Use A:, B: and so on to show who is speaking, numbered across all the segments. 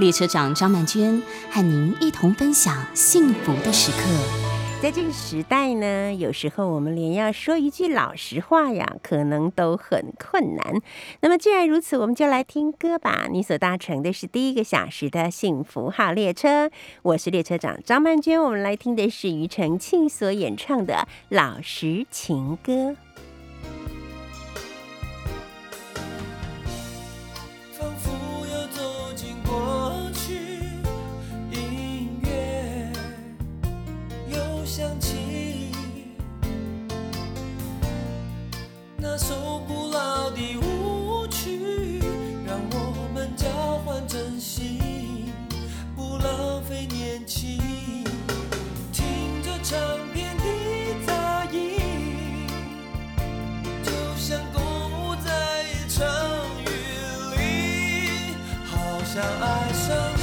A: 列车长张曼娟和您一同分享幸福的时刻。
B: 在这个时代呢，有时候我们连要说一句老实话呀，可能都很困难。那么既然如此，我们就来听歌吧。你所搭乘的是第一个小时的幸福号列车，我是列车长张曼娟。我们来听的是庾澄庆所演唱的《老实情歌》。首古老的舞曲，让我
C: 们交换真心，不浪费年轻。听着唱片的杂音，就像共舞在一场雨里，好像爱上。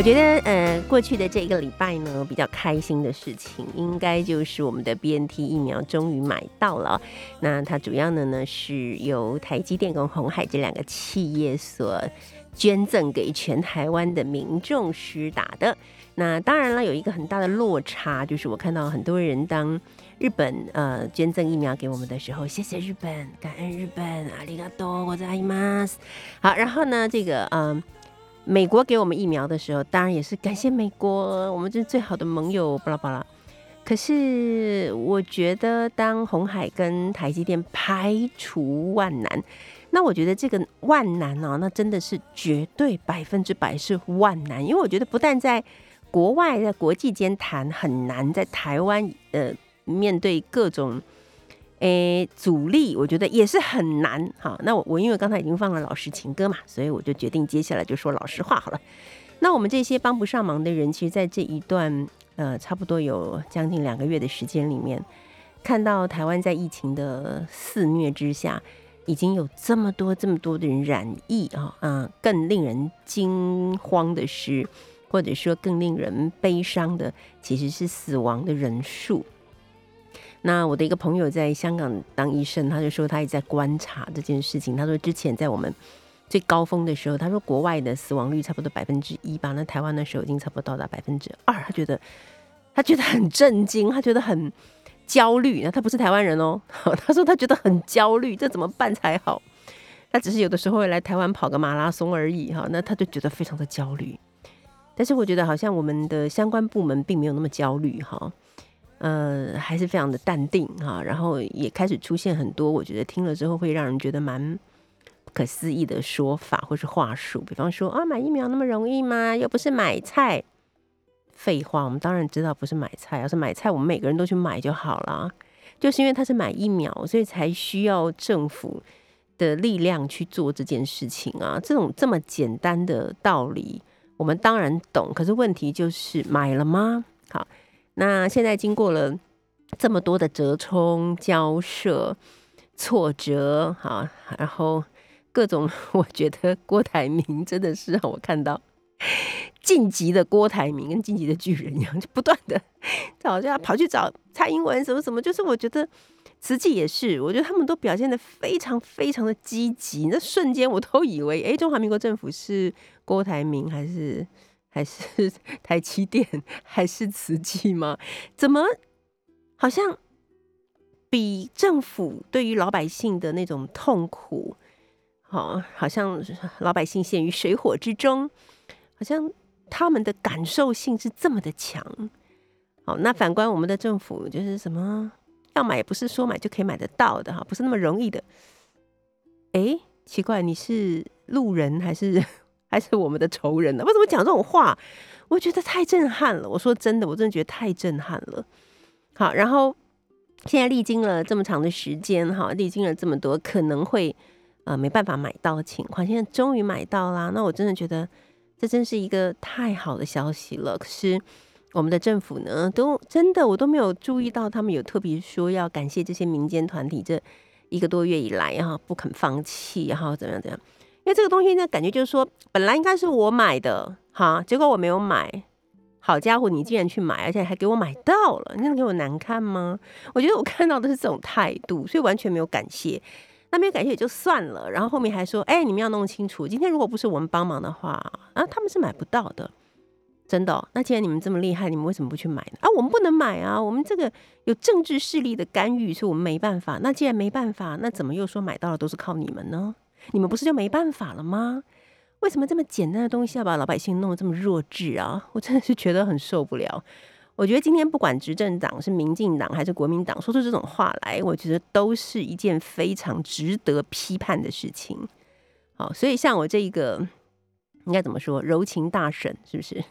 B: 我觉得，呃，过去的这一个礼拜呢，比较开心的事情，应该就是我们的 BNT 疫苗终于买到了。那它主要的呢，是由台积电跟红海这两个企业所捐赠给全台湾的民众施打的。那当然了，有一个很大的落差，就是我看到很多人当日本呃捐赠疫苗给我们的时候，谢谢日本，感恩日本，阿里嘎多，我在伊玛斯。好，然后呢，这个嗯。美国给我们疫苗的时候，当然也是感谢美国，我们这是最好的盟友，巴拉巴拉。可是我觉得，当红海跟台积电排除万难，那我觉得这个万难哦，那真的是绝对百分之百是万难，因为我觉得不但在国外在国际间谈很难，在台湾呃面对各种。诶，阻力我觉得也是很难。好，那我我因为刚才已经放了老实情歌嘛，所以我就决定接下来就说老实话好了。那我们这些帮不上忙的人，其实，在这一段呃差不多有将近两个月的时间里面，看到台湾在疫情的肆虐之下，已经有这么多这么多的人染疫啊，嗯，更令人惊慌的是，或者说更令人悲伤的，其实是死亡的人数。那我的一个朋友在香港当医生，他就说他也在观察这件事情。他说之前在我们最高峰的时候，他说国外的死亡率差不多百分之一吧，那台湾那时候已经差不多到达百分之二。他觉得他觉得很震惊，他觉得很焦虑。那他不是台湾人哦，他说他觉得很焦虑，这怎么办才好？他只是有的时候会来台湾跑个马拉松而已哈，那他就觉得非常的焦虑。但是我觉得好像我们的相关部门并没有那么焦虑哈。呃，还是非常的淡定哈，然后也开始出现很多我觉得听了之后会让人觉得蛮不可思议的说法或是话术，比方说啊，买疫苗那么容易吗？又不是买菜。废话，我们当然知道不是买菜，要是买菜，我们每个人都去买就好了。就是因为他是买疫苗，所以才需要政府的力量去做这件事情啊。这种这么简单的道理，我们当然懂。可是问题就是买了吗？好。那现在经过了这么多的折冲、交涉、挫折，哈，然后各种，我觉得郭台铭真的是让我看到晋级的郭台铭跟晋级的巨人一样，就不断的好像跑去找蔡英文什么什么，就是我觉得慈济也是，我觉得他们都表现的非常非常的积极，那瞬间我都以为，哎，中华民国政府是郭台铭还是？还是 台积电，还是瓷器吗？怎么好像比政府对于老百姓的那种痛苦，好，好像老百姓陷于水火之中，好像他们的感受性是这么的强。好，那反观我们的政府，就是什么要买也，不是说买就可以买得到的哈，不是那么容易的。哎，奇怪，你是路人还是还是我们的仇人呢？为什么讲这种话？我觉得太震撼了。我说真的，我真的觉得太震撼了。好，然后现在历经了这么长的时间，哈，历经了这么多可能会呃没办法买到的情况，现在终于买到啦。那我真的觉得这真是一个太好的消息了。可是我们的政府呢，都真的我都没有注意到他们有特别说要感谢这些民间团体这一个多月以来哈不肯放弃，然后怎样怎样。因为这个东西呢，感觉就是说本来应该是我买的。好，结果我没有买。好家伙，你竟然去买，而且还给我买到了，你能给我难看吗？我觉得我看到的是这种态度，所以完全没有感谢。那没有感谢也就算了，然后后面还说：“哎，你们要弄清楚，今天如果不是我们帮忙的话，啊，他们是买不到的，真的。那既然你们这么厉害，你们为什么不去买呢？啊，我们不能买啊，我们这个有政治势力的干预，所以我们没办法。那既然没办法，那怎么又说买到了都是靠你们呢？你们不是就没办法了吗？”为什么这么简单的东西要把老百姓弄得这么弱智啊？我真的是觉得很受不了。我觉得今天不管执政党是民进党还是国民党，说出这种话来，我觉得都是一件非常值得批判的事情。好，所以像我这一个应该怎么说，柔情大婶是不是？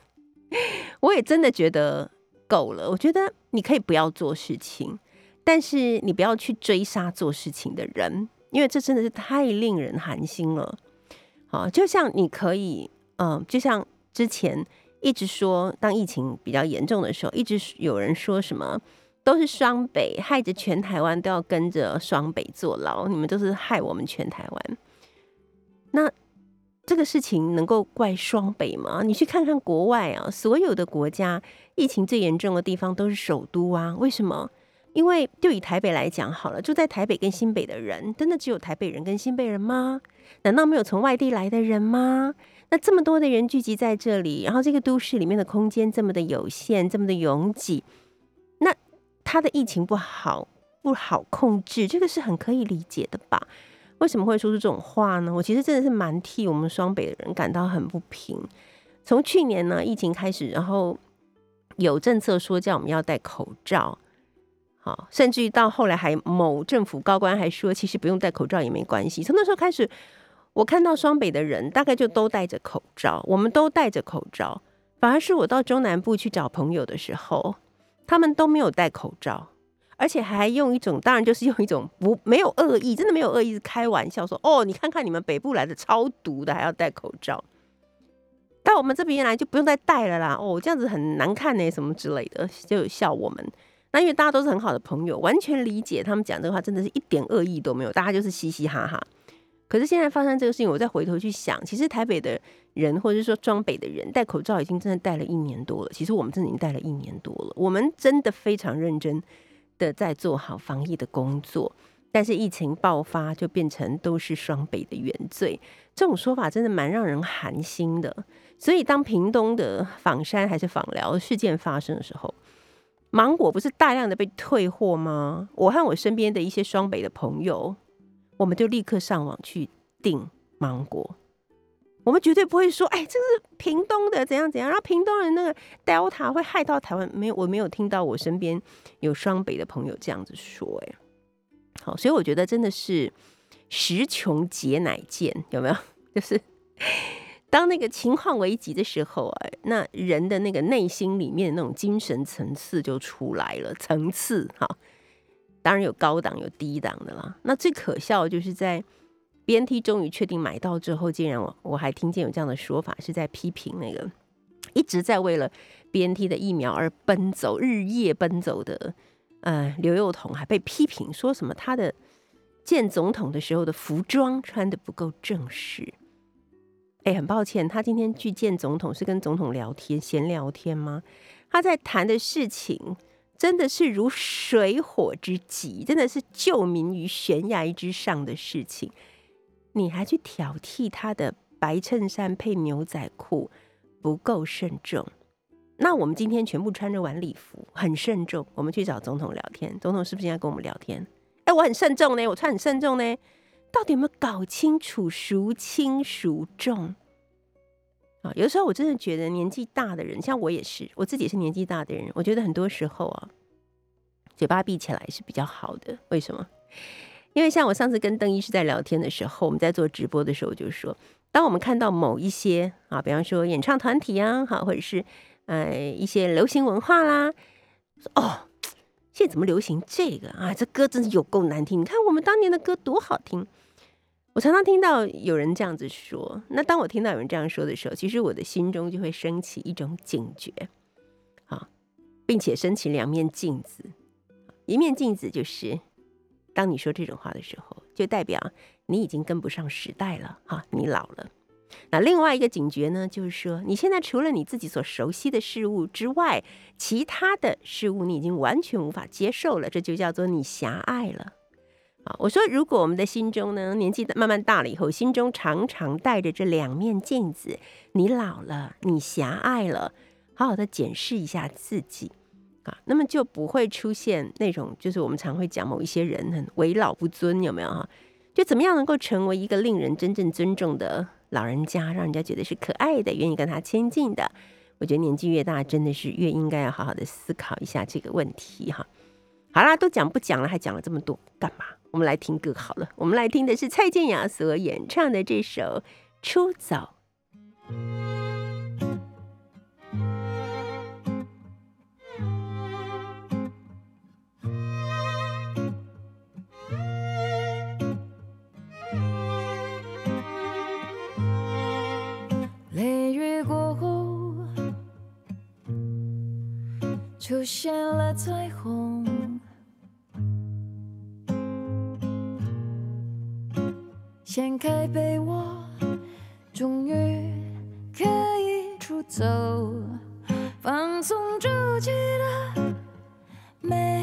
B: 我也真的觉得够了。我觉得你可以不要做事情，但是你不要去追杀做事情的人，因为这真的是太令人寒心了。好，就像你可以，嗯，就像之前一直说，当疫情比较严重的时候，一直有人说什么都是双北害着全台湾都要跟着双北坐牢，你们都是害我们全台湾。那这个事情能够怪双北吗？你去看看国外啊，所有的国家疫情最严重的地方都是首都啊，为什么？因为就以台北来讲好了，住在台北跟新北的人，真的只有台北人跟新北人吗？难道没有从外地来的人吗？那这么多的人聚集在这里，然后这个都市里面的空间这么的有限，这么的拥挤，那他的疫情不好不好控制，这个是很可以理解的吧？为什么会说出这种话呢？我其实真的是蛮替我们双北的人感到很不平。从去年呢疫情开始，然后有政策说叫我们要戴口罩。好，甚至于到后来还某政府高官还说，其实不用戴口罩也没关系。从那时候开始，我看到双北的人大概就都戴着口罩，我们都戴着口罩。反而是我到中南部去找朋友的时候，他们都没有戴口罩，而且还用一种，当然就是用一种不没有恶意，真的没有恶意，是开玩笑说：“哦，你看看你们北部来的超毒的，还要戴口罩。”到我们这边来就不用再戴了啦。哦，这样子很难看呢，什么之类的，就笑我们。那因为大家都是很好的朋友，完全理解他们讲这个话，真的是一点恶意都没有，大家就是嘻嘻哈哈。可是现在发生这个事情，我再回头去想，其实台北的人，或者是说装北的人，戴口罩已经真的戴了一年多了。其实我们真的已经戴了一年多了，我们真的非常认真的在做好防疫的工作。但是疫情爆发，就变成都是双北的原罪，这种说法真的蛮让人寒心的。所以当屏东的访山还是访疗事件发生的时候，芒果不是大量的被退货吗？我和我身边的一些双北的朋友，我们就立刻上网去订芒果。我们绝对不会说，哎，这是屏东的怎样怎样，然后屏东人那个 Delta 会害到台湾。没有，我没有听到我身边有双北的朋友这样子说。哎，好，所以我觉得真的是时穷节乃见，有没有？就是。当那个情况危急的时候啊，那人的那个内心里面那种精神层次就出来了。层次哈，当然有高档有低档的啦。那最可笑就是在 B N T 终于确定买到之后，竟然我我还听见有这样的说法，是在批评那个一直在为了 B N T 的疫苗而奔走、日夜奔走的呃刘幼彤，还被批评说什么他的见总统的时候的服装穿的不够正式。哎，很抱歉，他今天去见总统是跟总统聊天闲聊天吗？他在谈的事情真的是如水火之急，真的是救民于悬崖之上的事情。你还去挑剔他的白衬衫配牛仔裤不够慎重？那我们今天全部穿着晚礼服，很慎重。我们去找总统聊天，总统是不是应该跟我们聊天？哎，我很慎重呢，我穿很慎重呢。到底有没有搞清楚孰轻孰重？啊，有时候我真的觉得年纪大的人，像我也是，我自己也是年纪大的人，我觉得很多时候啊，嘴巴闭起来是比较好的。为什么？因为像我上次跟邓医师在聊天的时候，我们在做直播的时候就说，当我们看到某一些啊，比方说演唱团体啊，好，或者是呃一些流行文化啦，哦，现在怎么流行这个啊？这歌真是有够难听！你看我们当年的歌多好听。我常常听到有人这样子说，那当我听到有人这样说的时候，其实我的心中就会升起一种警觉，啊，并且升起两面镜子，一面镜子就是，当你说这种话的时候，就代表你已经跟不上时代了，哈，你老了。那另外一个警觉呢，就是说，你现在除了你自己所熟悉的事物之外，其他的事物你已经完全无法接受了，这就叫做你狭隘了。啊，我说，如果我们的心中呢，年纪慢慢大了以后，心中常常带着这两面镜子，你老了，你狭隘了，好好的检视一下自己啊，那么就不会出现那种，就是我们常会讲某一些人很为老不尊，有没有哈？就怎么样能够成为一个令人真正尊重的老人家，让人家觉得是可爱的，愿意跟他亲近的？我觉得年纪越大，真的是越应该要好好的思考一下这个问题哈。好啦，都讲不讲了，还讲了这么多干嘛？我们来听歌好了，我们来听的是蔡健雅所演唱的这首《出走》。
D: 雷雨过后，出现了彩虹。掀开被窝，终于可以出走，放松住气的眉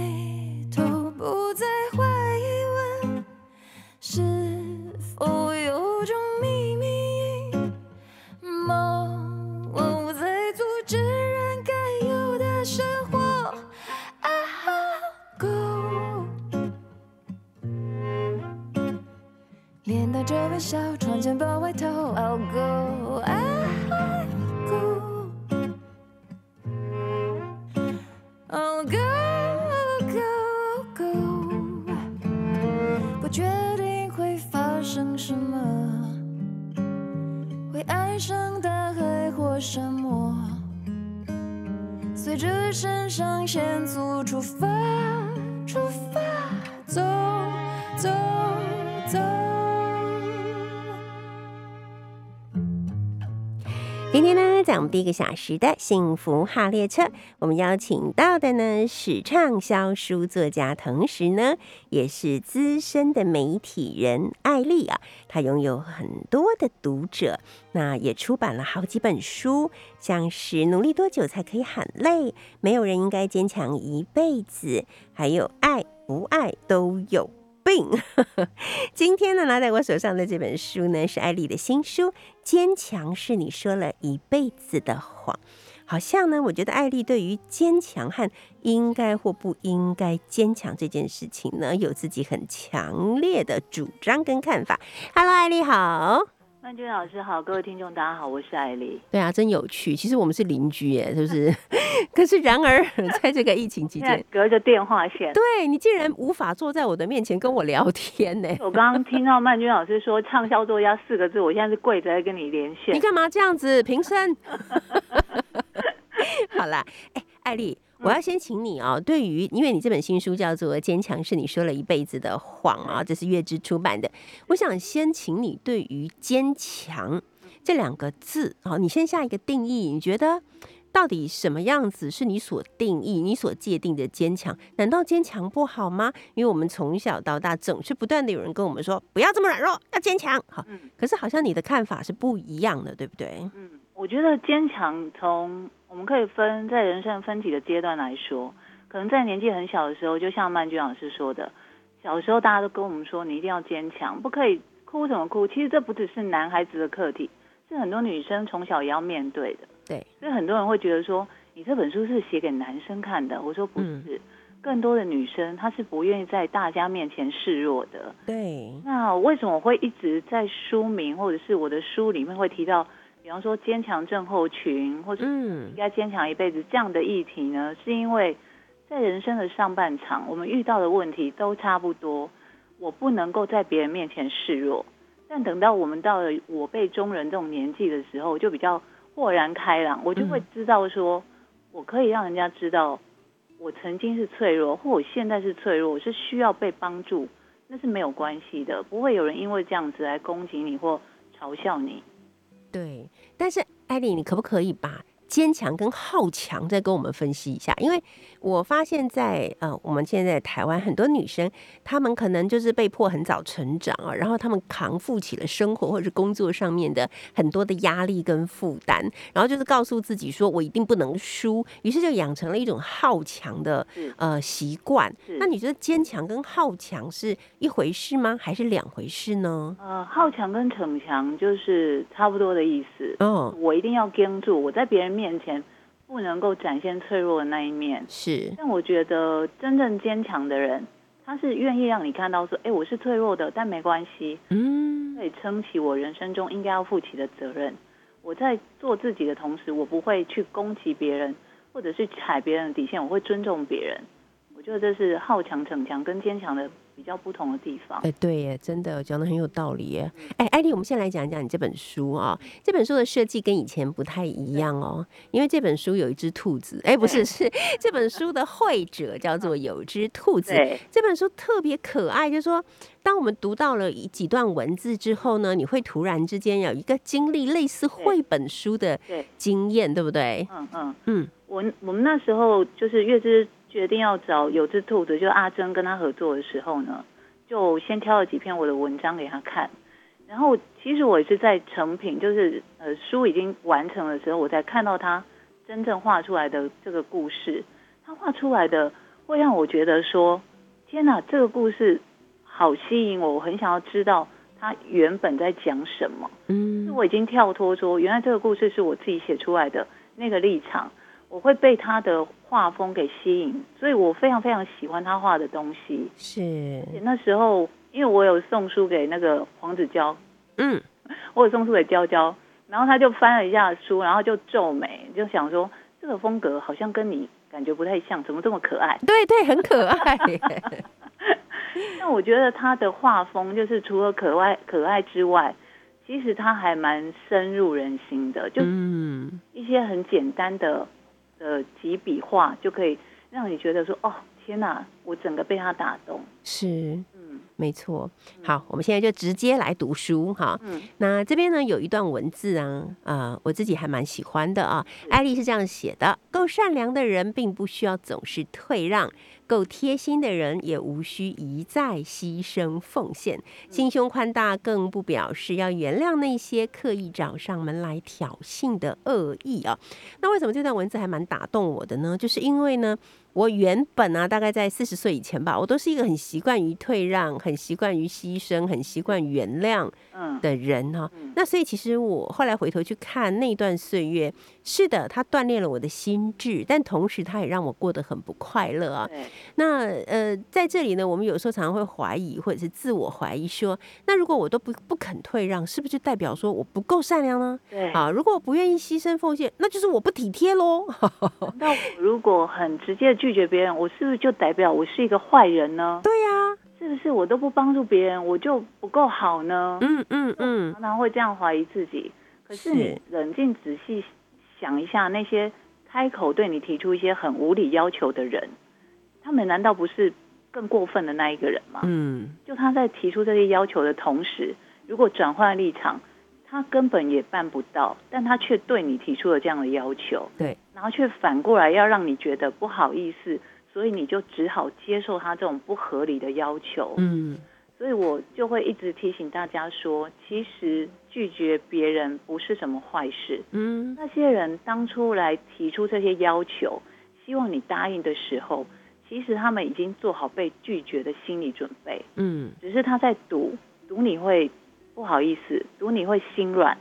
D: 脸带着微笑，穿件薄外套。I'll go, I'll go, I'll go, go, go。不确定会发生什么，会爱上大海或沙漠，随着肾上腺素出发，出发，
B: 今天呢，在我们第一个小时的幸福号列车，我们邀请到的呢是畅销书作家，同时呢也是资深的媒体人艾丽啊。她拥有很多的读者，那也出版了好几本书，像是《努力多久才可以喊累》，没有人应该坚强一辈子，还有爱不爱都有。病，今天呢拿在我手上的这本书呢是艾丽的新书《坚强是你说了一辈子的谎》。好像呢，我觉得艾丽对于坚强和应该或不应该坚强这件事情呢，有自己很强烈的主张跟看法。Hello，艾丽好。
E: 曼君老师好，各位听众大家好，我是艾丽。
B: 对啊，真有趣。其实我们是邻居耶，是不 是？可是然而，在这个疫情期间，
E: 隔着电话线，
B: 对你竟然无法坐在我的面前跟我聊天呢？
E: 我刚刚听到曼君老师说“畅销作家”四个字，我现在是跪着在跟你连线。
B: 你干嘛这样子？平生。好啦，哎，艾丽。我要先请你哦，对于因为你这本新书叫做《坚强是你说了一辈子的谎》啊，这是月之出版的。我想先请你对于“坚强”这两个字啊，你先下一个定义。你觉得到底什么样子是你所定义、你所界定的坚强？难道坚强不好吗？因为我们从小到大总是不断的有人跟我们说，不要这么软弱，要坚强。好，可是好像你的看法是不一样的，对不对？
E: 嗯，我觉得坚强从。我们可以分在人生分几个阶段来说，可能在年纪很小的时候，就像曼君老师说的，小时候大家都跟我们说，你一定要坚强，不可以哭什么哭。其实这不只是男孩子的课题，是很多女生从小也要面对的。
B: 对，
E: 所以很多人会觉得说，你这本书是写给男生看的。我说不是，更多的女生她是不愿意在大家面前示弱的。
B: 对。
E: 那为什么我会一直在书名或者是我的书里面会提到？比方说坚强症候群，或者
B: 嗯
E: 应该坚强一辈子这样的议题呢，是因为在人生的上半场，我们遇到的问题都差不多，我不能够在别人面前示弱。但等到我们到了我辈中人这种年纪的时候，我就比较豁然开朗，我就会知道说，我可以让人家知道我曾经是脆弱，或我现在是脆弱，我是需要被帮助，那是没有关系的，不会有人因为这样子来攻击你或嘲笑你。
B: 对，但是艾莉，你可不可以把坚强跟好强再跟我们分析一下？因为我发现在呃，我们现在台湾很多女生，她们可能就是被迫很早成长啊，然后她们扛负起了生活或者是工作上面的很多的压力跟负担，然后就是告诉自己说我一定不能输，于是就养成了一种好强的呃习惯。那你觉得坚强跟好强是一回事吗？还是两回事呢？
E: 呃，好强跟逞强就是差不多的意思。
B: 哦，
E: 我一定要跟住，我在别人面前不能够展现脆弱的那一面。
B: 是，
E: 但我觉得真正坚强的人，他是愿意让你看到说，哎，我是脆弱的，但没关系，
B: 嗯
E: 可以撑起我人生中应该要负起的责任。我在做自己的同时，我不会去攻击别人，或者是踩别人的底线，我会尊重别人。我觉得这是好强逞强跟坚强的比较不同的地方。
B: 哎，对耶，真的讲的很有道理耶。哎，艾丽，我们先来讲一讲你这本书啊、这本书的设计跟以前不太一样哦，因为这本书有一只兔子，哎，不是，是这本书的绘者叫做有只兔子。
E: 对，
B: 这本书特别可爱，就是说，当我们读到了一几段文字之后呢，你会突然之间有一个经历类似绘本书的经验，对不对？
E: 嗯嗯。
B: 嗯，
E: 我我们那时候就是月之决定要找有只兔子，就阿珍跟他合作的时候呢，就先挑了几篇我的文章给他看。然后其实我也是在成品，就是呃书已经完成的时候，我才看到他真正画出来的这个故事。他画出来的会让我觉得说，天哪，这个故事好吸引我，我很想要知道他原本在讲什么。
B: 嗯
E: 是我已经跳脱说，原来这个故事是我自己写出来的那个立场，我会被他的画风给吸引，所以我非常非常喜欢他画的东西。
B: 是
E: 那时候，因为我有送书给那个黄子佼，
B: 嗯，
E: 我有送书给娇娇，然后他就翻了一下书，然后就皱眉，就想说这个风格好像跟你感觉不太像，怎么这么可爱？
B: 对对，很可爱
E: 那。我觉得他的画风就是除了可爱可爱之外，其实他还蛮深入人心的，就
B: 嗯，
E: 一些很简单的的几笔画就可以让你觉得说，哦，天哪，我整个被他打动。
B: 是。
E: 嗯
B: 没错，好，我们现在就直接来读书哈。
E: 嗯，
B: 那这边呢有一段文字啊，呃，我自己还蛮喜欢的啊。艾丽是这样写的：够善良的人，并不需要总是退让；够贴心的人，也无需一再牺牲奉献。心胸宽大，更不表示要原谅那些刻意找上门来挑衅的恶意啊。那为什么这段文字还蛮打动我的呢？就是因为呢。我原本啊，大概在四十岁以前吧，我都是一个很习惯于退让、很习惯于牺牲、很习惯原谅
E: 嗯
B: 的人哈、
E: 嗯
B: 那所以其实我后来回头去看那段岁月，是的，它锻炼了我的心智，但同时它也让我过得很不快乐啊。
E: 对，
B: 那呃，在这里呢，我们有时候常常会怀疑或者是自我怀疑说，那如果我都不不肯退让，是不是就代表说我不够善良呢？
E: 对。
B: 啊，如果我不愿意牺牲奉献，那就是我不体贴喽。
E: 那我如果很直接地拒绝别人，我是不是就代表我是一个坏人呢？
B: 对呀、
E: 是不是我都不帮助别人，我就不够好呢？
B: 嗯嗯嗯，
E: 常常会这样怀疑自己。可是你冷静仔细想一下，那些开口对你提出一些很无理要求的人，他们难道不是更过分的那一个人吗？
B: 嗯，
E: 就他在提出这些要求的同时，如果转换立场，他根本也办不到，但他却对你提出了这样的要求，
B: 对，
E: 然后却反过来要让你觉得不好意思，所以你就只好接受他这种不合理的要求。
B: 嗯
E: 所以我就会一直提醒大家说，其实拒绝别人不是什么坏事。
B: 嗯
E: 那些人当初来提出这些要求，希望你答应的时候，其实他们已经做好被拒绝的心理准备。
B: 嗯
E: 只是他在赌，赌你会不好意思，赌你会心软，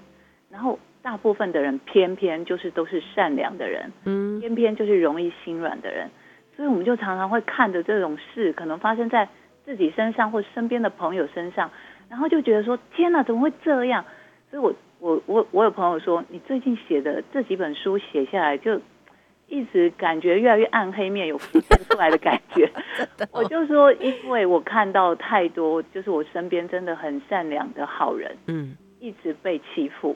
E: 然后大部分的人偏偏就是都是善良的人，
B: 嗯
E: 偏偏就是容易心软的人，所以我们就常常会看着这种事可能发生在自己身上或身边的朋友身上，然后就觉得说天哪，怎么会这样？所以我我我我我有朋友说，你最近写的这几本书写下来，就一直感觉越来越暗黑面有浮现出来的感觉。我就说，因为我看到太多，就是我身边真的很善良的好人，
B: 嗯
E: 一直被欺负。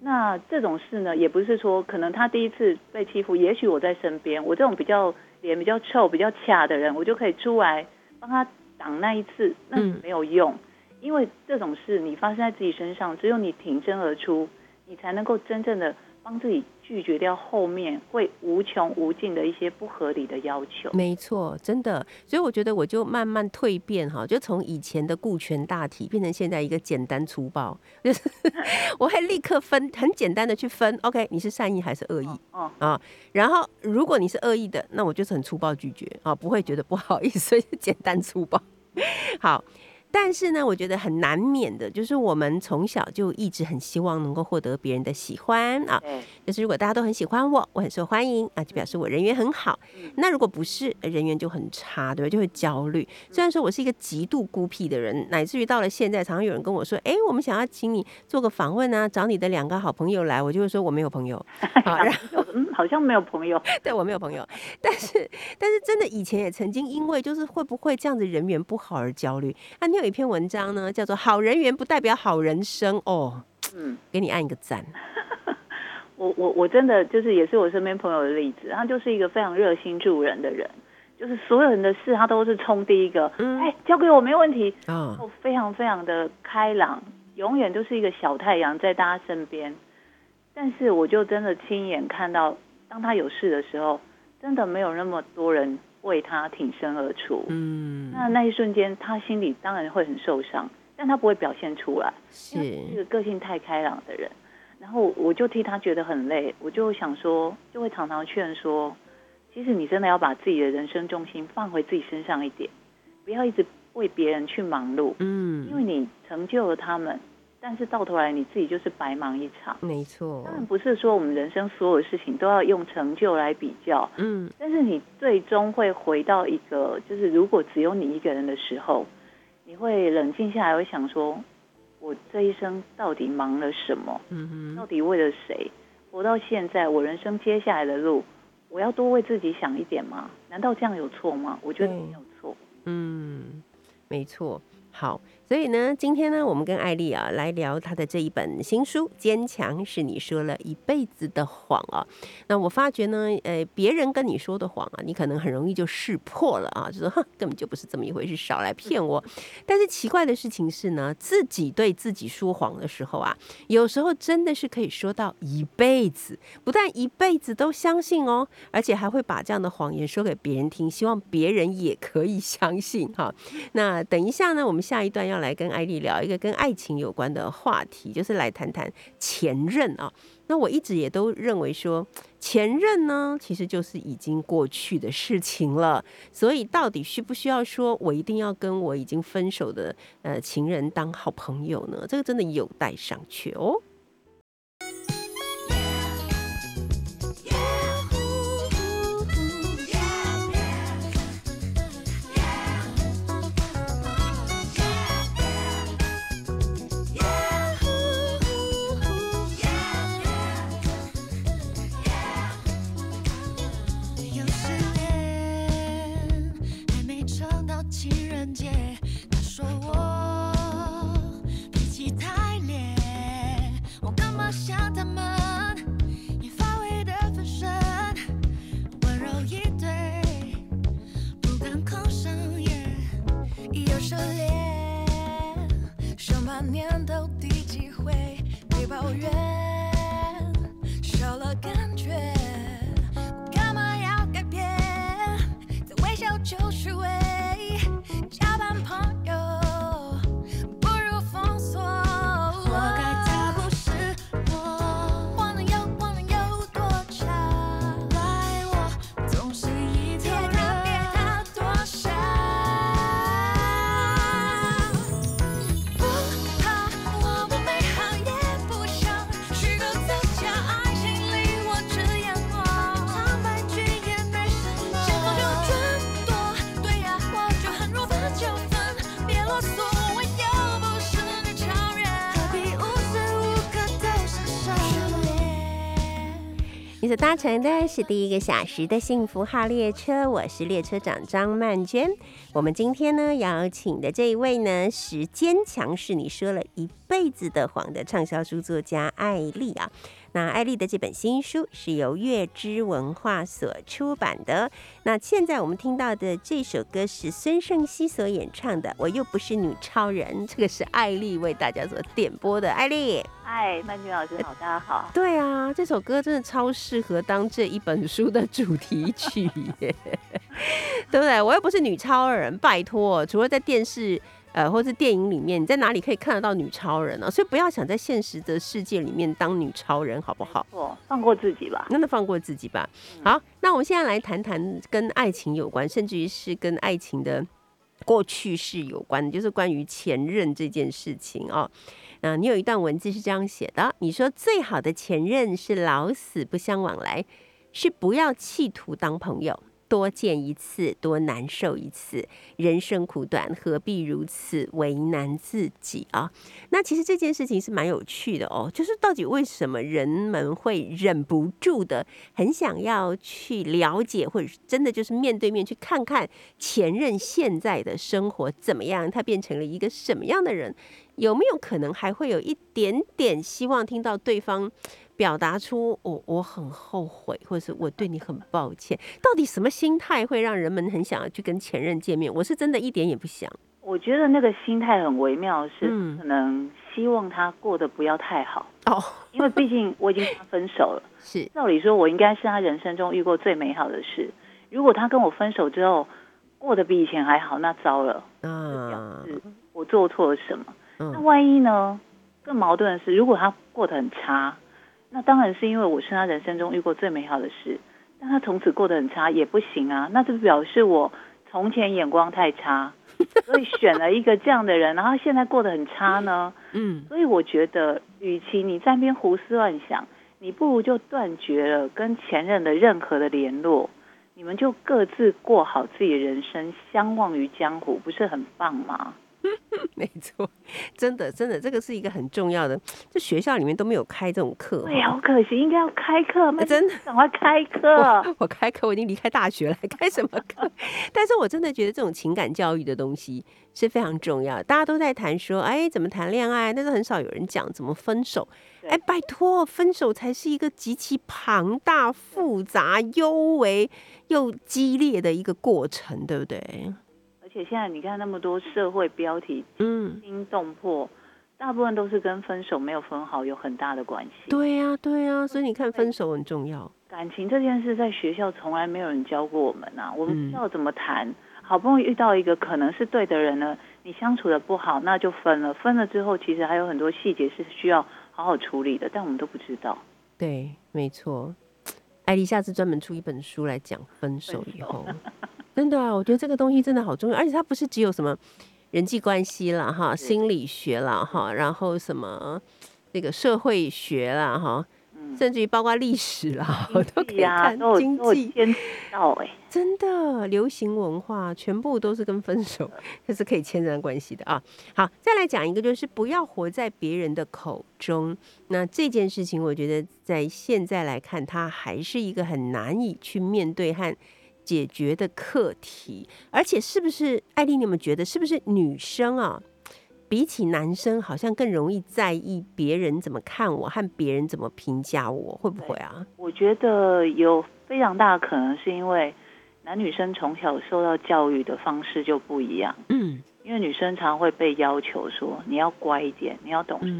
E: 那这种事呢，也不是说可能他第一次被欺负，也许我在身边，我这种比较脸比较臭、比较卡的人，我就可以出来帮他挡那一次，那
B: 嗯
E: 没有用，因为这种事你发生在自己身上，只有你挺身而出，你才能够真正的帮自己拒绝掉后面会无穷无尽的一些不合理的要求。
B: 没错，真的，所以我觉得我就慢慢蜕变哈，就从以前的顾全大体变成现在一个简单粗暴，就 是我会立刻分很简单的去分，OK，你是善意还是恶意
E: 哦，
B: 啊？然后如果你是恶意的，那我就是很粗暴拒绝啊，不会觉得不好意思，所以是简单粗暴。好。但是呢，我觉得很难免的，就是我们从小就一直很希望能够获得别人的喜欢啊，
E: 对，
B: 就是如果大家都很喜欢我，我很受欢迎啊，就表示我人缘很好。那如果不是，呃人缘就很差，对吧？就会焦虑。虽然说我是一个极度孤僻的人，乃至于到了现在，常常有人跟我说：“哎，我们想要请你做个访问啊，找你的两个好朋友来。”我就会说我没有朋友，好，然后
E: 嗯，好像没有朋友。
B: 对我没有朋友。但是，但是真的以前也曾经因为就是会不会这样子人缘不好而焦虑。啊，你有一篇文章呢，叫做《好人缘不代表好人生》哦，
E: 嗯，
B: 给你按一个赞。
E: 我我我真的就是也是我身边朋友的例子，他就是一个非常热心助人的人，就是所有人的事他都是冲第一个，
B: 嗯
E: 哎，交给我没问题，
B: 啊、
E: 我非常非常的开朗，永远都是一个小太阳在大家身边。但是我就真的亲眼看到，当他有事的时候，真的没有那么多人为他挺身而出。
B: 嗯，
E: 那那一瞬间，他心里当然会很受伤，但他不会表现出来。
B: 是
E: 是个个性太开朗的人，然后我就替他觉得很累，我就想说，就会常常劝说，其实你真的要把自己的人生重心放回自己身上一点，不要一直为别人去忙碌，
B: 嗯，
E: 因为你成就了他们，但是到头来你自己就是白忙一场。
B: 没错
E: 当，然不是说我们人生所有事情都要用成就来比较，
B: 嗯
E: 但是你最终会回到一个，就是如果只有你一个人的时候，你会冷静下来，会想说，我这一生到底忙了什么？
B: 嗯哼，
E: 到底为了谁？活到现在，我人生接下来的路，我要多为自己想一点吗？难道这样有错吗？我觉得
B: 对
E: 没有错。
B: 嗯，没错。好，所以呢，今天呢，我们跟艾丽啊来聊她的这一本新书《坚强是你说了一辈子的谎》啊。那我发觉呢，呃，别人跟你说的谎啊，你可能很容易就识破了啊，就说哼，根本就不是这么一回事，少来骗我。但是奇怪的事情是呢，自己对自己说谎的时候啊，有时候真的是可以说到一辈子，不但一辈子都相信哦，而且还会把这样的谎言说给别人听，希望别人也可以相信哈。那等一下呢，我们下一段要要来跟艾丽聊一个跟爱情有关的话题，就是来谈谈前任啊。那我一直也都认为说，前任呢其实就是已经过去的事情了，所以到底需不需要说我一定要跟我已经分手的呃情人当好朋友呢？这个真的有待商榷哦。你所搭乘的是第一个小时的幸福号列车，我是列车长张曼娟。我们今天呢邀请的这一位呢是坚强是你说了一辈子的谎的畅销书作家艾丽啊。那艾丽的这本新书是由月之文化所出版的。那现在我们听到的这首歌是孙盛熙所演唱的《我又不是女超人》，这个是艾丽为大家所点播的。艾丽，
E: 嗨，曼君老师好，大家好。
B: 对啊，这首歌真的超适合当这一本书的主题曲耶，对不对？我又不是女超人，拜托，除了在电视。呃，或是电影里面，你在哪里可以看得到女超人呢？所以不要想在现实的世界里面当女超人，好不好？
E: 哦，放过自己吧，
B: 真的放过自己吧。好，那我们现在来谈谈跟爱情有关，甚至于是跟爱情的过去式有关，就是关于前任这件事情哦。那你有一段文字是这样写的：你说最好的前任是老死不相往来，是不要企图当朋友。多见一次，多难受一次。人生苦短，何必如此为难自己啊？那其实这件事情是蛮有趣的哦。就是到底为什么人们会忍不住的很想要去了解，或者真的就是面对面去看看前任现在的生活怎么样？他变成了一个什么样的人？有没有可能还会有一点点希望听到对方？表达出我我很后悔，或者是我对你很抱歉。到底什么心态会让人们很想要去跟前任见面？我是真的一点也不想。
E: 我觉得那个心态很微妙，是可能希望他过得不要太好哦，因为毕竟我已经跟他分手了。
B: 是，
E: 照理说，我应该是他人生中遇过最美好的事。如果他跟我分手之后过得比以前还好，那糟了，嗯表示我做错了什么。那万一呢？更矛盾的是，如果他过得很差。那当然是因为我是他人生中遇过最美好的事，但他从此过得很差也不行啊。那就表示我从前眼光太差，所以选了一个这样的人，然后现在过得很差呢。嗯，所以我觉得，与其你在那边胡思乱想，你不如就断绝了跟前任的任何的联络，你们就各自过好自己的人生，相忘于江湖，不是很棒吗？
B: 没错，真的真的，这个是一个很重要的。就学校里面都没有开这种课，
E: 对，好可惜，应该要开课。
B: 真的，
E: 赶快开课！
B: 我开课，我已经离开大学了，开什么课？但是我真的觉得这种情感教育的东西是非常重要。大家都在谈说，哎，怎么谈恋爱？但是很少有人讲怎么分手。哎，拜托，分手才是一个极其庞大、复杂、幽微又激烈的一个过程，对不对？
E: 而且现在你看那么多社会标题惊心动魄，大部分都是跟分手没有分好有很大的关系。
B: 对呀，对呀，所以你看分手很重要。
E: 感情这件事在学校从来没有人教过我们啊，我们不知道怎么谈。好不容易遇到一个可能是对的人呢，你相处的不好，那就分了。分了之后，其实还有很多细节是需要好好处理的，但我们都不知道。
B: 对，没错。艾莉下次专门出一本书来讲分手以后。真的啊，我觉得这个东西真的好重要，而且它不是只有什么人际关系了哈，心理学了哈，然后什么那个社会学了哈，甚至于包括历史啦，都可以看经济。
E: 到哎，
B: 真的流行文化全部都是跟分手，这是可以牵上关系的啊。好，再来讲一个，就是不要活在别人的口中。那这件事情，我觉得在现在来看，它还是一个很难以去面对和。解决的课题，而且是不是艾丽？你们觉得是不是女生啊，比起男生好像更容易在意别人怎么看我和别人怎么评价我？会不会啊？
E: 我觉得有非常大的可能是因为男女生从小受到教育的方式就不一样。嗯，因为女生常会被要求说你要乖一点，你要懂事。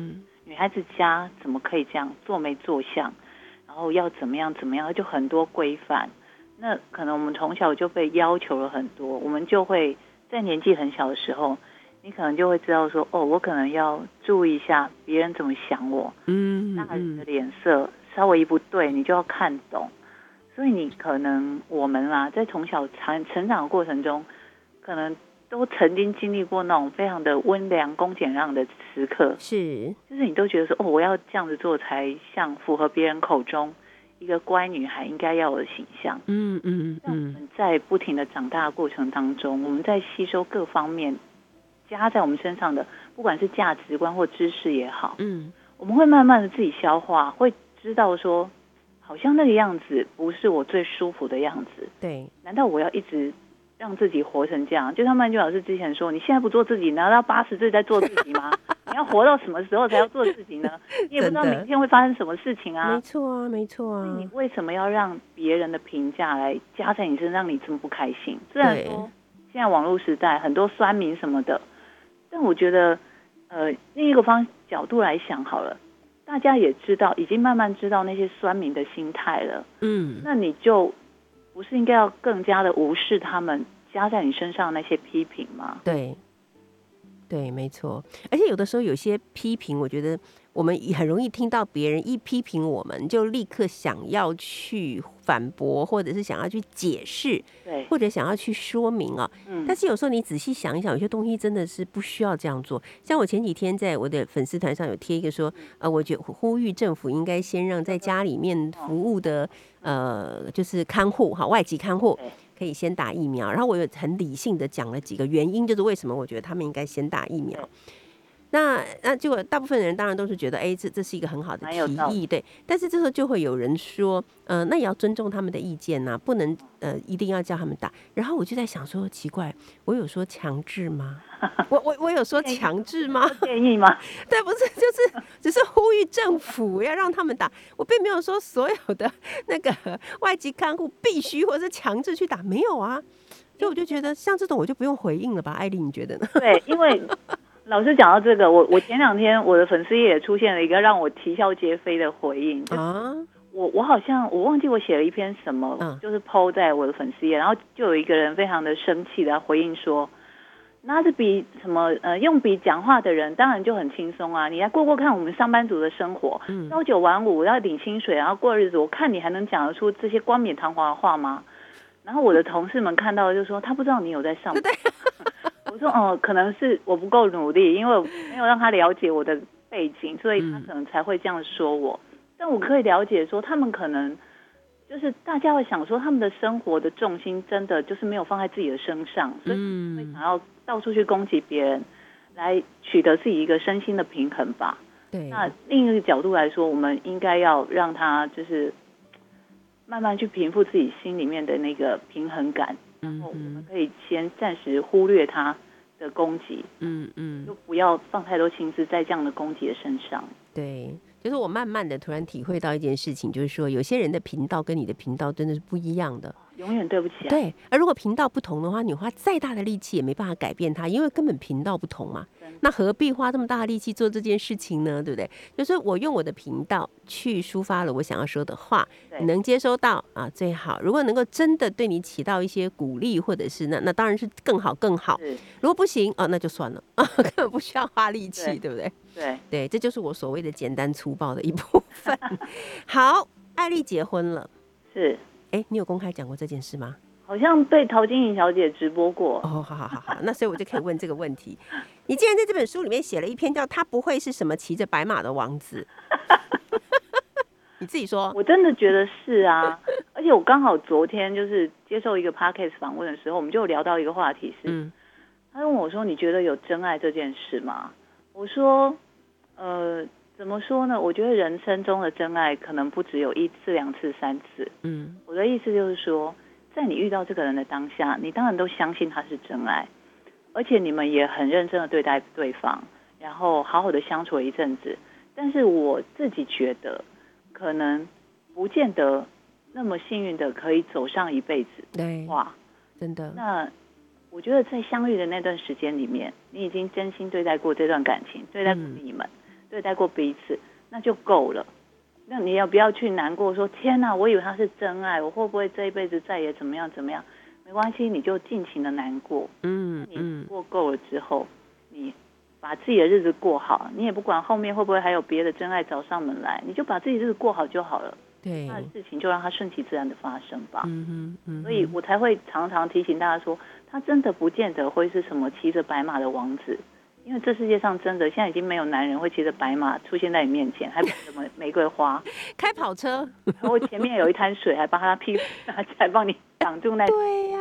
E: 女孩子家怎么可以这样做没做相，然后要怎么样怎么样，就很多规范。那可能我们从小就被要求了很多，我们就会在年纪很小的时候，你可能就会知道说，哦，我可能要注意一下别人怎么想我，嗯，大人的脸色稍微一不对，你就要看懂。所以你可能我们啦，在从小成成长的过程中，可能都曾经经历过那种非常的温良恭俭让的时刻，
B: 是，
E: 就是你都觉得说，哦，我要这样子做才像符合别人口中。一个乖女孩应该要有的形象。嗯嗯嗯。在不停的长大的过程当中，我们在吸收各方面加在我们身上的，不管是价值观或知识也好，嗯，我们会慢慢的自己消化，会知道说，好像那个样子不是我最舒服的样子。
B: 对，
E: 难道我要一直让自己活成这样？就像曼君老师之前说，你现在不做自己，难道八十岁再做自己吗？你要活到什么时候才要做自己呢？你也不知道明天会发生什么事情啊
B: 没
E: 啊。
B: 错啊，没错啊
E: 你，为什么要让别人的评价来加在你身上，让你这么不开心？虽然说现在网络时代很多酸民什么的，但我觉得，呃，另一个方角度来想好了，大家也知道，已经慢慢知道那些酸民的心态了，
B: 嗯，
E: 那你就不是应该要更加的无视他们加在你身上那些批评吗？
B: 对，对，没错。而且有的时候有些批评，我觉得我们也很容易听到别人一批评我们，就立刻想要去反驳，或者是想要去解释，
E: 对，
B: 或者想要去说明啊。
E: 嗯
B: 但是有时候你仔细想一想，有些东西真的是不需要这样做。像我前几天在我的粉丝团上有贴一个说，呃，我觉呼吁政府应该先让在家里面服务的呃，就是看护哈，外籍看护
E: 对
B: 可以先打疫苗。然后我有很理性的讲了几个原因，就是为什么我觉得他们应该先打疫苗。那那结果大部分人当然都是觉得，哎，这这是一个很好的提议，对。但是这时候就会有人说，呃，那也要尊重他们的意见呐、不能呃一定要叫他们打。然后我就在想说，奇怪，我有说强制吗？我我我有说强制吗？
E: 建议吗？
B: 对，不是，就是只是呼吁政府要让他们打，我并没有说所有的那个外籍看护必须或是强制去打，没有啊。所以我就觉得像这种我就不用回应了吧，艾丽，你觉得呢？
E: 对，因为老师讲到这个，我我前两天我的粉丝页也出现了一个让我啼笑皆非的回应，就
B: 啊，
E: 我我好像我忘记我写了一篇什么，
B: 嗯
E: 就是 PO 在我的粉丝页，然后就有一个人非常的生气的回应说，拿着笔什么呃用笔讲话的人当然就很轻松啊，你来过过看我们上班族的生活，
B: 嗯
E: 朝九晚五要领薪水，然后过日子，我看你还能讲得出这些冠冕堂皇的话吗？然后我的同事们看到就说他不知道你有在上班。我说哦，可能是我不够努力，因为我没有让他了解我的背景，所以他可能才会这样说我。但我可以了解说，他们可能就是大家会想说，他们的生活的重心真的就是没有放在自己的身上，所以会
B: 嗯，
E: 想要到处去攻击别人，来取得自己一个身心的平衡吧。
B: 对，
E: 那另一个角度来说，我们应该要让他就是慢慢去平复自己心里面的那个平衡感，然
B: 嗯
E: 后我们
B: 嗯
E: 可以先暂时忽略他的攻击，
B: 嗯嗯
E: 就，不要放太多心思在这样的攻击的身上。
B: 对，就是我慢慢的突然体会到一件事情，就是说有些人的频道跟你的频道真的是不一样的。
E: 永远对不起啊！
B: 对，而如果频道不同的话，你花再大的力气也没办法改变它，因为根本频道不同嘛。那何必花这么大的力气做这件事情呢？对不对？就是我用我的频道去抒发了我想要说的话，你能接收到啊最好。如果能够真的对你起到一些鼓励，或者是那那当然是更好更好。如果不行啊，那就算了啊，根本不需要花力气，
E: 对
B: 对不对？
E: 对，
B: 对，这就是我所谓的简单粗暴的一部分。好，艾丽结婚了，
E: 是，
B: 哎，你有公开讲过这件事吗？
E: 好像被陶晶莹小姐直播过。
B: 哦，好好好好，那所以我就可以问这个问题。你竟然在这本书里面写了一篇叫《他不会是什么骑着白马的王子》，你自己说，
E: 我真的觉得是啊，而且我刚好昨天就是接受一个 podcast 访问的时候，我们就聊到一个话题是，
B: 嗯
E: 他问我说：“你觉得有真爱这件事吗？”我说：“呃，怎么说呢？我觉得人生中的真爱可能不只有一次、两次、三次。
B: 嗯
E: 我的意思就是说，在你遇到这个人的当下，你当然都相信他是真爱，而且你们也很认真的对待对方，然后好好的相处了一阵子。但是我自己觉得，可能不见得那么幸运的可以走上一辈子。
B: 对，
E: 哇，
B: 真的，
E: 那我觉得在相遇的那段时间里面，你已经真心对待过这段感情，对待你们，对待过彼此，那就够了。那你要不要去难过说天哪，我以为他是真爱，我会不会这一辈子再也怎么样怎么样？没关系，你就尽情的难过。你
B: 嗯你，
E: 过够了之后，你把自己的日子过好，你也不管后面会不会还有别的真爱找上门来，你就把自己日子过好就好了。
B: 对，
E: 那事情就让它顺其自然的发生吧。
B: 嗯哼，
E: 所以我才会常常提醒大家说，他真的不见得会是什么骑着白马的王子，因为这世界上真的现在已经没有男人会骑着白马出现在你面前，还摆什么玫瑰花，
B: 开跑车，
E: 然后前面有一滩水，还帮他屁股拿起来帮你挡住那，
B: 对呀，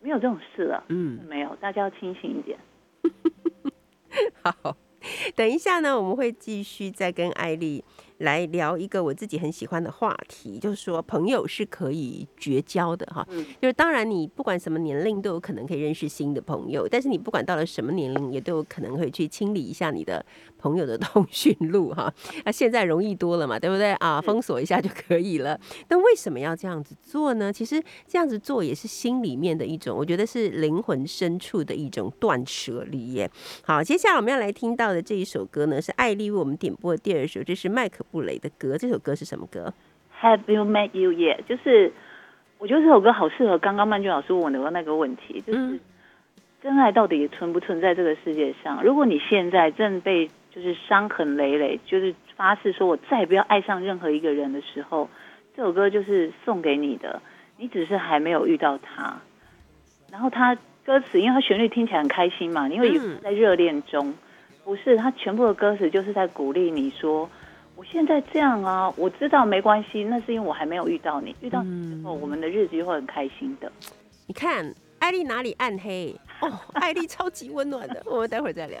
E: 没有这种事了，
B: 嗯，
E: 没有，大家要清醒一点。
B: 好，等一下呢，我们会继续再跟艾丽来聊一个我自己很喜欢的话题，就是说朋友是可以绝交的哈。
E: 嗯
B: 就是当然你不管什么年龄都有可能可以认识新的朋友，但是你不管到了什么年龄，也都有可能会去清理一下你的朋友的通讯录哈。啊，现在容易多了嘛，对不对啊？封锁一下就可以了。那为什么要这样子做呢？其实这样子做也是心里面的一种，我觉得是灵魂深处的一种断舍离耶。好，接下来我们要来听到的这一首歌呢，是艾丽为我们点播的第二首，这是麦克布雷的歌。这首歌是什么歌
E: ？Have you met you yet？就是我觉得这首歌好适合刚刚曼君老师问我的那个问题，就是
B: 嗯
E: 真爱到底存不存在这个世界上？如果你现在正被就是伤痕累累，就是发誓说我再也不要爱上任何一个人的时候，这首歌就是送给你的。你只是还没有遇到他，然后他歌词，因为他旋律听起来很开心嘛，你会以为
B: 嗯
E: 在热恋中，不是？他全部的歌词就是在鼓励你说。我现在这样啊，我知道没关系，那是因为我还没有遇到你，遇到你之后，我们的日子就会很开心的。
B: 你看艾丽哪里暗黑哦？艾丽超级温暖的，我们待会儿再聊。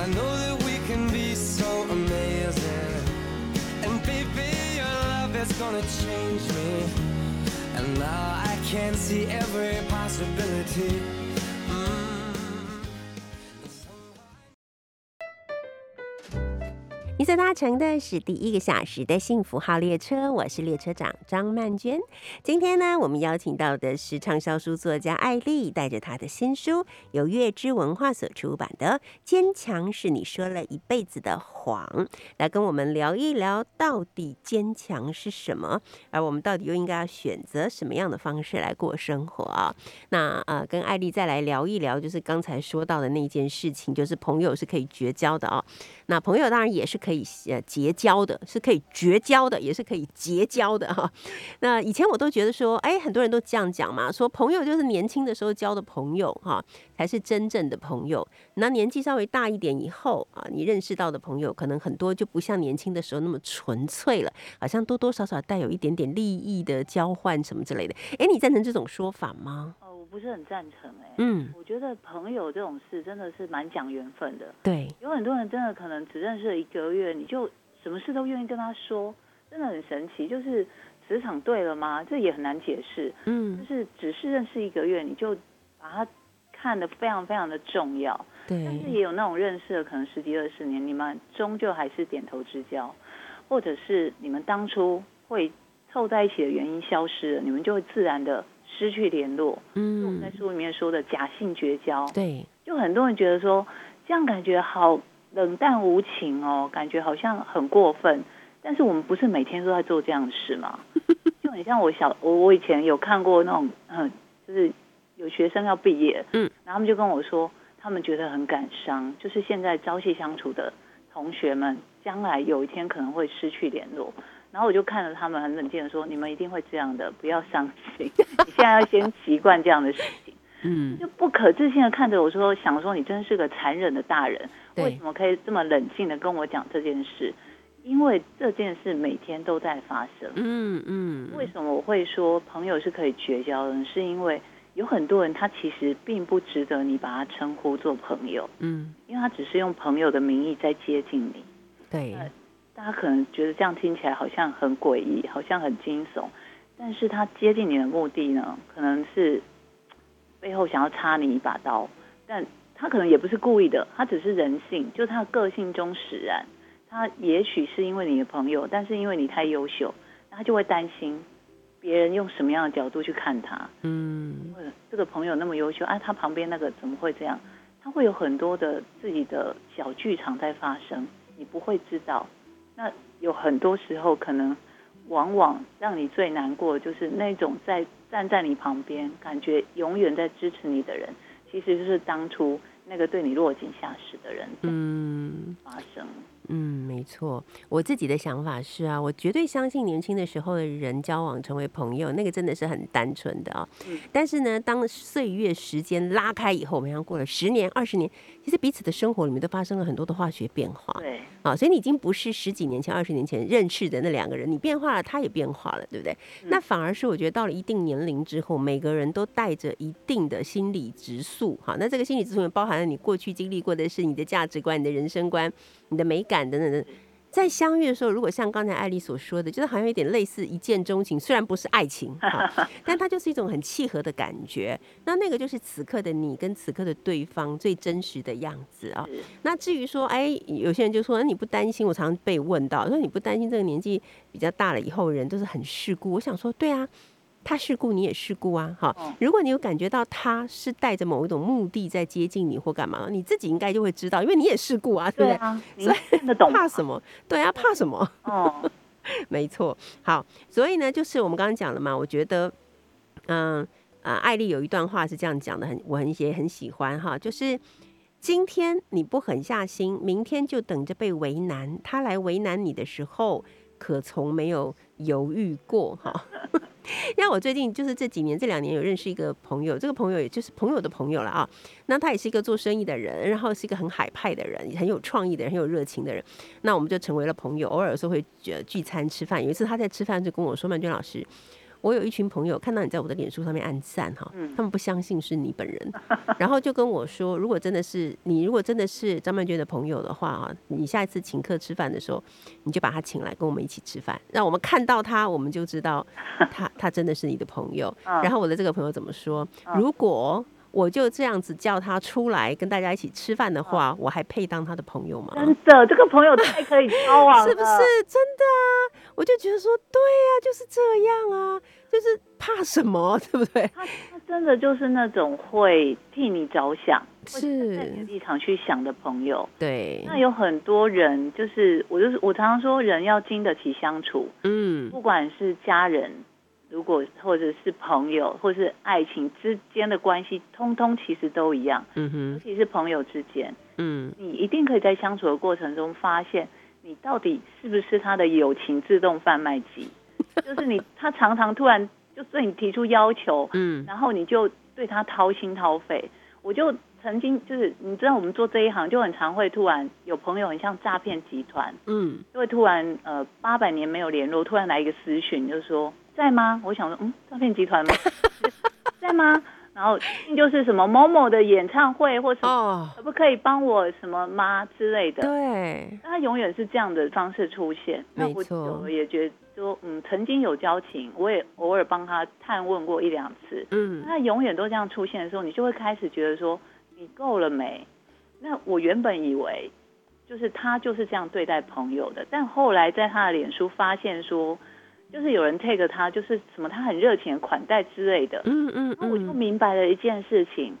F: And I know that we can be so amazing. And baby, your love is gonna change me. And now I can see every possibility.
B: 你所搭乘的是第一个小时的幸福号列车，我是列车长张曼娟。今天呢，我们邀请到的是畅销书作家艾丽，带着她的新书，由月之文化所出版的《坚强是你说了一辈子的谎》，来跟我们聊一聊到底坚强是什么，而我们到底又应该要选择什么样的方式来过生活啊？那呃，跟艾丽再来聊一聊，就是刚才说到的那件事情，就是朋友是可以绝交的啊、那朋友当然也是可可以呃结交的，是可以绝交的，也是可以结交的哈。那以前我都觉得说，哎，很多人都这样讲嘛，说朋友就是年轻的时候交的朋友哈，才是真正的朋友。那年纪稍微大一点以后啊，你认识到的朋友，可能很多就不像年轻的时候那么纯粹了，好像多多少少带有一点点利益的交换什么之类的。哎，你赞成这种说法吗？
E: 不是很赞成哎、
B: 嗯，
E: 我觉得朋友这种事真的是蛮讲缘分的。
B: 对，
E: 有很多人真的可能只认识了一个月，你就什么事都愿意跟他说，真的很神奇。就是磁场对了吗？这也很难解释。嗯就
B: 嗯，
E: 是只是认识一个月，你就把他看得非常非常的重要。但是，也有那种认识了可能十几二十年，你们终究还是点头之交，或者是你们当初会凑在一起的原因消失了，你们就会自然的失去联络。就我们在
B: 嗯，
E: 书里面说的假性绝交，
B: 对，
E: 就很多人觉得说这样感觉好冷淡无情哦，感觉好像很过分。但是我们不是每天都在做这样的事吗？就很像我小我我以前有看过那种嗯，就是有学生要毕业，
B: 嗯，
E: 然后他们就跟我说，他们觉得很感伤，就是现在朝夕相处的同学们，将来有一天可能会失去联络。然后我就看着他们很冷静的说：“你们一定会这样的，不要伤心。你现在要先习惯这样的事情。”
B: 嗯，
E: 就不可置信的看着我说，想说你真是个残忍的大人，
B: 对
E: 为什么可以这么冷静的跟我讲这件事？因为这件事每天都在发生。
B: 嗯嗯，
E: 为什么我会说朋友是可以绝交的呢？是因为有很多人他其实并不值得你把他称呼做朋友，
B: 嗯，
E: 因为他只是用朋友的名义在接近你。
B: 对，
E: 大家可能觉得这样听起来好像很诡异，好像很惊悚，但是他接近你的目的呢，可能是背后想要插你一把刀，但他可能也不是故意的，他只是人性，就他的个性中使然。他也许是因为你的朋友，但是因为你太优秀，他就会担心别人用什么样的角度去看他。
B: 嗯，
E: 这个朋友那么优秀，啊，他旁边那个怎么会这样？他会有很多的自己的小剧场在发生，你不会知道。那有很多时候可能往往让你最难过的就是那种在站在你旁边，感觉永远在支持你的人，其实就是当初那个对你落井下石的人
B: 嗯。
E: 发生。
B: 嗯，没错。我自己的想法是啊，我绝对相信年轻的时候的人交往成为朋友，那个真的是很单纯的啊。
E: 嗯
B: 但是呢，当岁月时间拉开以后，我们像过了十年、二十年，其实彼此的生活里面都发生了很多的化学变化
E: 对，
B: 啊。所以你已经不是十几年前、二十年前认识的那两个人，你变化了，他也变化了，对不对？
E: 嗯
B: 那反而是我觉得到了一定年龄之后，每个人都带着一定的心理直素，哈。那这个心理直素也包含了你过去经历过的事、你的价值观、你的人生观、你的美感等等等。在相遇的时候，如果像刚才艾丽所说的，就是好像有点类似一见钟情，虽然不是爱情 哈，但它就是一种很契合的感觉。那那个就是此刻的你跟此刻的对方最真实的样子啊。那至于说，哎，有些人就说，那你不担心？我常常被问到，说你不担心这个年纪比较大了以后，人都是很世故。我想说，对啊，他世故，你也世故啊，哈
E: 嗯。
B: 如果你有感觉到他是带着某一种目的在接近你或干嘛，你自己应该就会知道，因为你也世故啊，对不对？
E: 啊，你
B: 所以
E: 得懂
B: 怕什么？对啊，怕什么？
E: 哦，
B: 没错，好，所以呢，就是我们刚刚讲了嘛，我觉得，嗯啊，艾丽有一段话是这样讲的，很我很也很喜欢哈，就是今天你不狠下心，明天就等着被为难。他来为难你的时候，可从没有犹豫过哈。因为我最近就是这几年这两年有认识一个朋友，这个朋友也就是朋友的朋友了啊。那他也是一个做生意的人，然后是一个很海派的人，很有创意的人，很有热情的人。那我们就成为了朋友，偶尔有时候会呃聚餐吃饭。有一次他在吃饭就跟我说：“曼娟老师，我有一群朋友看到你在我的脸书上面按赞哈，
E: 嗯
B: 他们不相信是你本人，然后就跟我说，如果真的是你，如果真的是张曼娟的朋友的话啊，你下一次请客吃饭的时候，你就把他请来跟我们一起吃饭，让我们看到他，我们就知道他 他真的是你的朋友。
E: 嗯
B: 然后我的这个朋友怎么说？
E: 嗯
B: 如果我就这样子叫他出来跟大家一起吃饭的话，我还配当他的朋友吗？
E: 真的，这个朋友太可以交往了，
B: 是不是真的啊？我就觉得说，对呀、就是这样啊，就是怕什么，对不对？
E: 他他真的就是那种会替你着想，会站在你立场去想的朋友。
B: 对，
E: 那有很多人，就是我就是我常常说，人要经得起相处，
B: 嗯。
E: 不管是家人，如果或者是朋友，或是爱情之间的关系，通通其实都一样，
B: 嗯哼，尤
E: 其是朋友之间，
B: 嗯。
E: 你一定可以在相处的过程中发现，你到底是不是他的友情自动贩卖机，就是你他常常突然就对你提出要求，
B: 嗯
E: 然后你就对他掏心掏肺。我就曾经就是你知道我们做这一行就很常会突然有朋友很像诈骗集团，
B: 嗯
E: 就会突然呃八百年没有联络，突然来一个私讯，就说在吗？我想说嗯诈骗集团吗？在吗？然后就是什么某某的演唱会或什么，
B: 哦，
E: 可不可以帮我什么吗之类的？
B: 对，
E: 他永远是这样的方式出现。那
B: 错
E: 久了也觉得说，嗯，曾经有交情，我也偶尔帮他探问过一两次。
B: 嗯
E: 他永远都这样出现的时候，你就会开始觉得说，你够了没？那我原本以为，就是他就是这样对待朋友的，但后来在他的脸书发现说，就是有人 take 他，就是什么他很热情款待之类的。
B: 嗯嗯
E: 那我就
B: 嗯，
E: 明白了一件事情，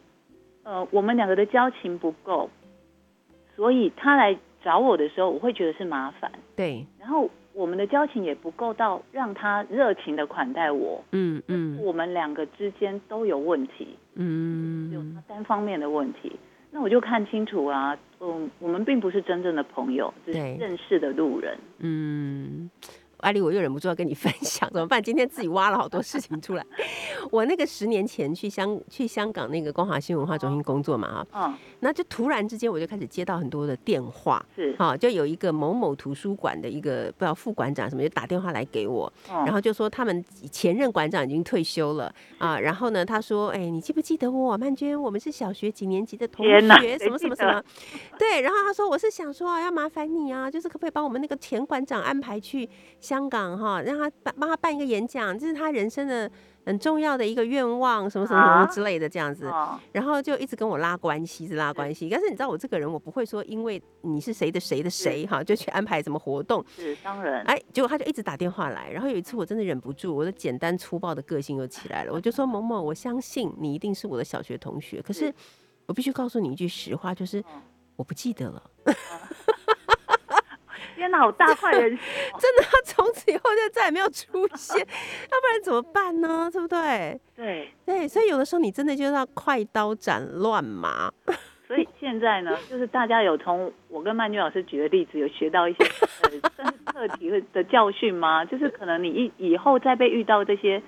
E: 呃，我们两个的交情不够，所以他来找我的时候，我会觉得是麻烦。
B: 对，
E: 然后我们的交情也不够到让他热情的款待我，
B: 嗯嗯
E: 我们两个之间都有问题，嗯有
B: 嗯
E: 他单方面的问题。那我就看清楚啊，嗯，我们并不是真正的朋友，只是认识的路人。
B: 嗯。艾丽，我又忍不住要跟你分享，怎么办？今天自己挖了好多事情出来。我那个十年前去香去香港那个光华新文化中心工作嘛，哈，
E: 嗯，
B: 那就突然之间我就开始接到很多的电话，
E: 是，
B: 啊，就有一个某某图书馆的一个不知道副馆长什么，就打电话来给我，
E: 嗯
B: 然后就说他们前任馆长已经退休了啊，然后呢，他说，哎，你记不记得我曼娟？我们是小学几年级的同学，什么什么什么，对，然后他说我是想说啊，要麻烦你啊，就是可不可以帮我们那个前馆长安排去香港哈，让他办帮他办一个演讲，这是他人生的很重要的一个愿望，什么什么什么
E: 啊
B: 之类的这样子。
E: 哦，
B: 然后就一直跟我拉关系，一直拉关系。但是你知道我这个人，我不会说因为你是谁的谁的谁哈，就去安排什么活动。
E: 是当然，
B: 哎，结果他就一直打电话来。然后有一次我真的忍不住，我的简单粗暴的个性又起来了，我就说某某，我相信你一定是我的小学同学，可是
E: 是
B: 我必须告诉你一句实话，就是
E: 嗯
B: 我不记得了。
E: 天哪，好大坏人
B: 真的，他从此以后就再也没有出现，要不然怎么办呢？对不对？
E: 对，
B: 对，所以有的时候你真的就是要快刀斩乱麻。
E: 所以现在呢，就是大家有从我跟曼君老师举的例子，有学到一些呃算是课题和的教训吗？就是可能你以以后再被遇到这些。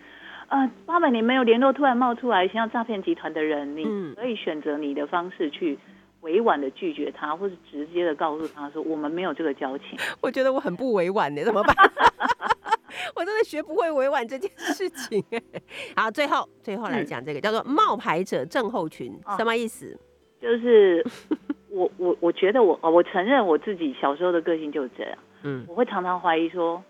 E: 呃，八百年没有联络，突然冒出来像诈骗集团的人，你
B: 嗯
E: 可以选择你的方式去委婉的拒绝他，或是直接的告诉他说我们没有这个交情。
B: 我觉得我很不委婉的，怎么办？我真的学不会委婉这件事情哎。好，最后最后来讲这个叫做冒牌者症候群，
E: 哦
B: 什么意思？
E: 就是我我我觉得我哦我承认我自己小时候的个性就是这样，
B: 嗯
E: 我会常常怀疑说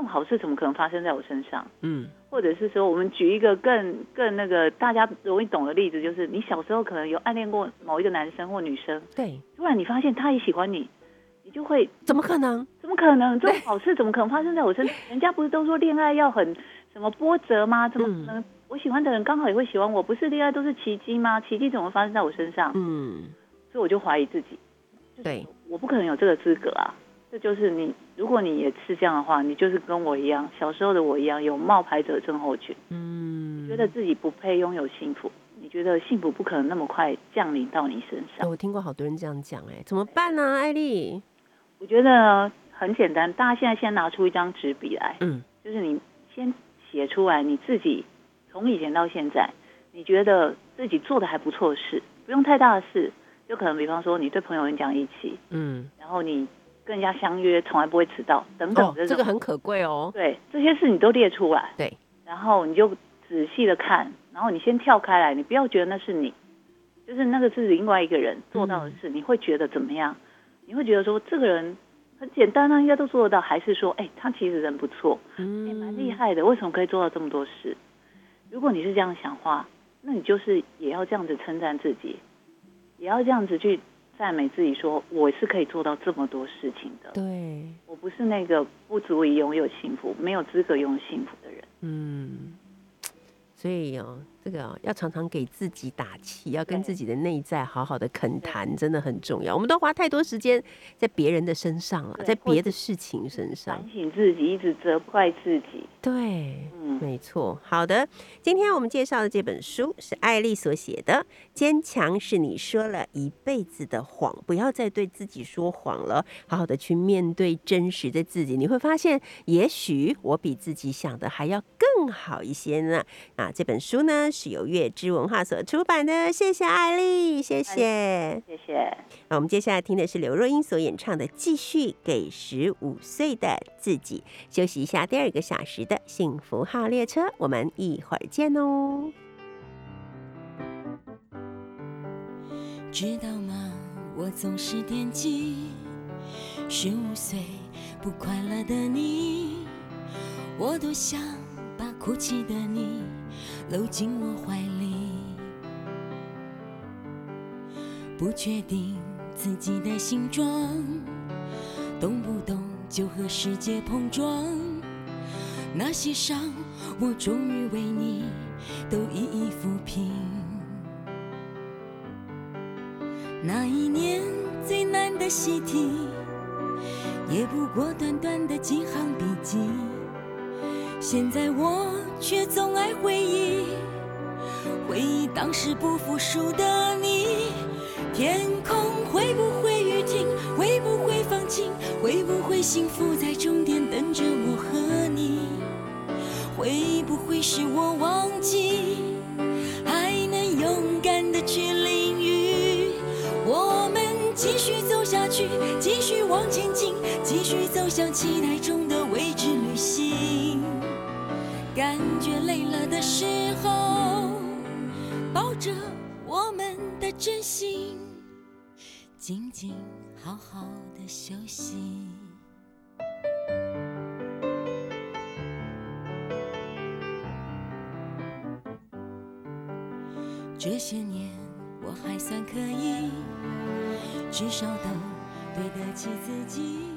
E: 这种好事怎么可能发生在我身上？
B: 嗯
E: 或者是说，我们举一个更更那个大家容易懂的例子，就是你小时候可能有暗恋过某一个男生或女生，
B: 对，
E: 突然你发现他也喜欢你，你就会
B: 怎么可能？
E: 怎么可能？这种好事怎么可能发生在我身上？人家不是都说恋爱要很什么波折吗？怎么可能？我喜欢的人刚好也会喜欢我，不是恋爱都是奇迹吗？奇迹怎么会发生在我身上？
B: 嗯，
E: 所以我就怀疑自己，
B: 对，
E: 我不可能有这个资格啊！这就是你，如果你也是这样的话，你就是跟我一样，小时候的我一样，有冒牌者症候群。
B: 嗯，
E: 觉得自己不配拥有幸福，你觉得幸福不可能那么快降临到你身上。
B: 我听过好多人这样讲，哎，怎么办呢、艾丽？
E: 我觉得很简单，大家现在先拿出一张纸笔来，
B: 嗯
E: 就是你先写出来你自己从以前到现在，你觉得自己做的还不错的事，不用太大的事，就可能比方说你对朋友很讲义气，
B: 嗯，
E: 然后你跟人家相约从来不会迟到等等
B: 哦，
E: 这
B: 个很可贵哦。
E: 对这些事你都列出来，
B: 对，
E: 然后你就仔细的看，然后你先跳开来，你不要觉得那是你，就是那个是另外一个人做到的事，你会觉得怎么样？你会觉得说这个人很简单啊，应该都做得到，还是说，哎，他其实人不错，哎，蛮厉害的，为什么可以做到这么多事？如果你是这样想话，那你就是也要这样子称赞自己，也要这样子去赞美自己说我是可以做到这么多事情的，
B: 对，
E: 我不是那个不足以拥有幸福、没有资格拥有幸福的人。
B: 嗯，所以哦，这个、哦、要常常给自己打气，要跟自己的内在好好的恳谈，真的很重要。我们都花太多时间在别人的身上了，在别的事情身上
E: 反。省自己，一直责怪自己。
B: 对，
E: 嗯，
B: 没错。好的，今天我们介绍的这本书是艾丽所写的，《坚强是你说了一辈子的谎》，不要再对自己说谎了，好好的去面对真实的自己，你会发现，也许我比自己想的还要更好一些呢。啊，这本书呢是由月之文化所出版的，谢谢艾丽，谢谢。
E: 谢谢。
B: 那我们接下来听的是刘若英所演唱的《继续给十五岁的自己》。休息一下，第二个小时的幸福号列车，我们一会儿见哦。
G: 知道吗？我总是惦记十五岁不快乐的你，我多想把哭泣的你搂进我怀里。不确定自己的形状，动不动就和世界碰撞。那些伤，我终于为你都一一抚平。那一年最难的习题，也不过短短的几行笔记。现在我却总爱回忆，回忆当时不服输的你。天空会不会雨停？会不会放晴？会不会幸福在终点等着我和你？会不会是我忘记，还能勇敢的去淋雨？我们继续走下去，继续往前进，继续走向期待中感觉累了的时候，抱着我们的真心，静静好好的休息。这些年我还算可以，至少都对得起自己。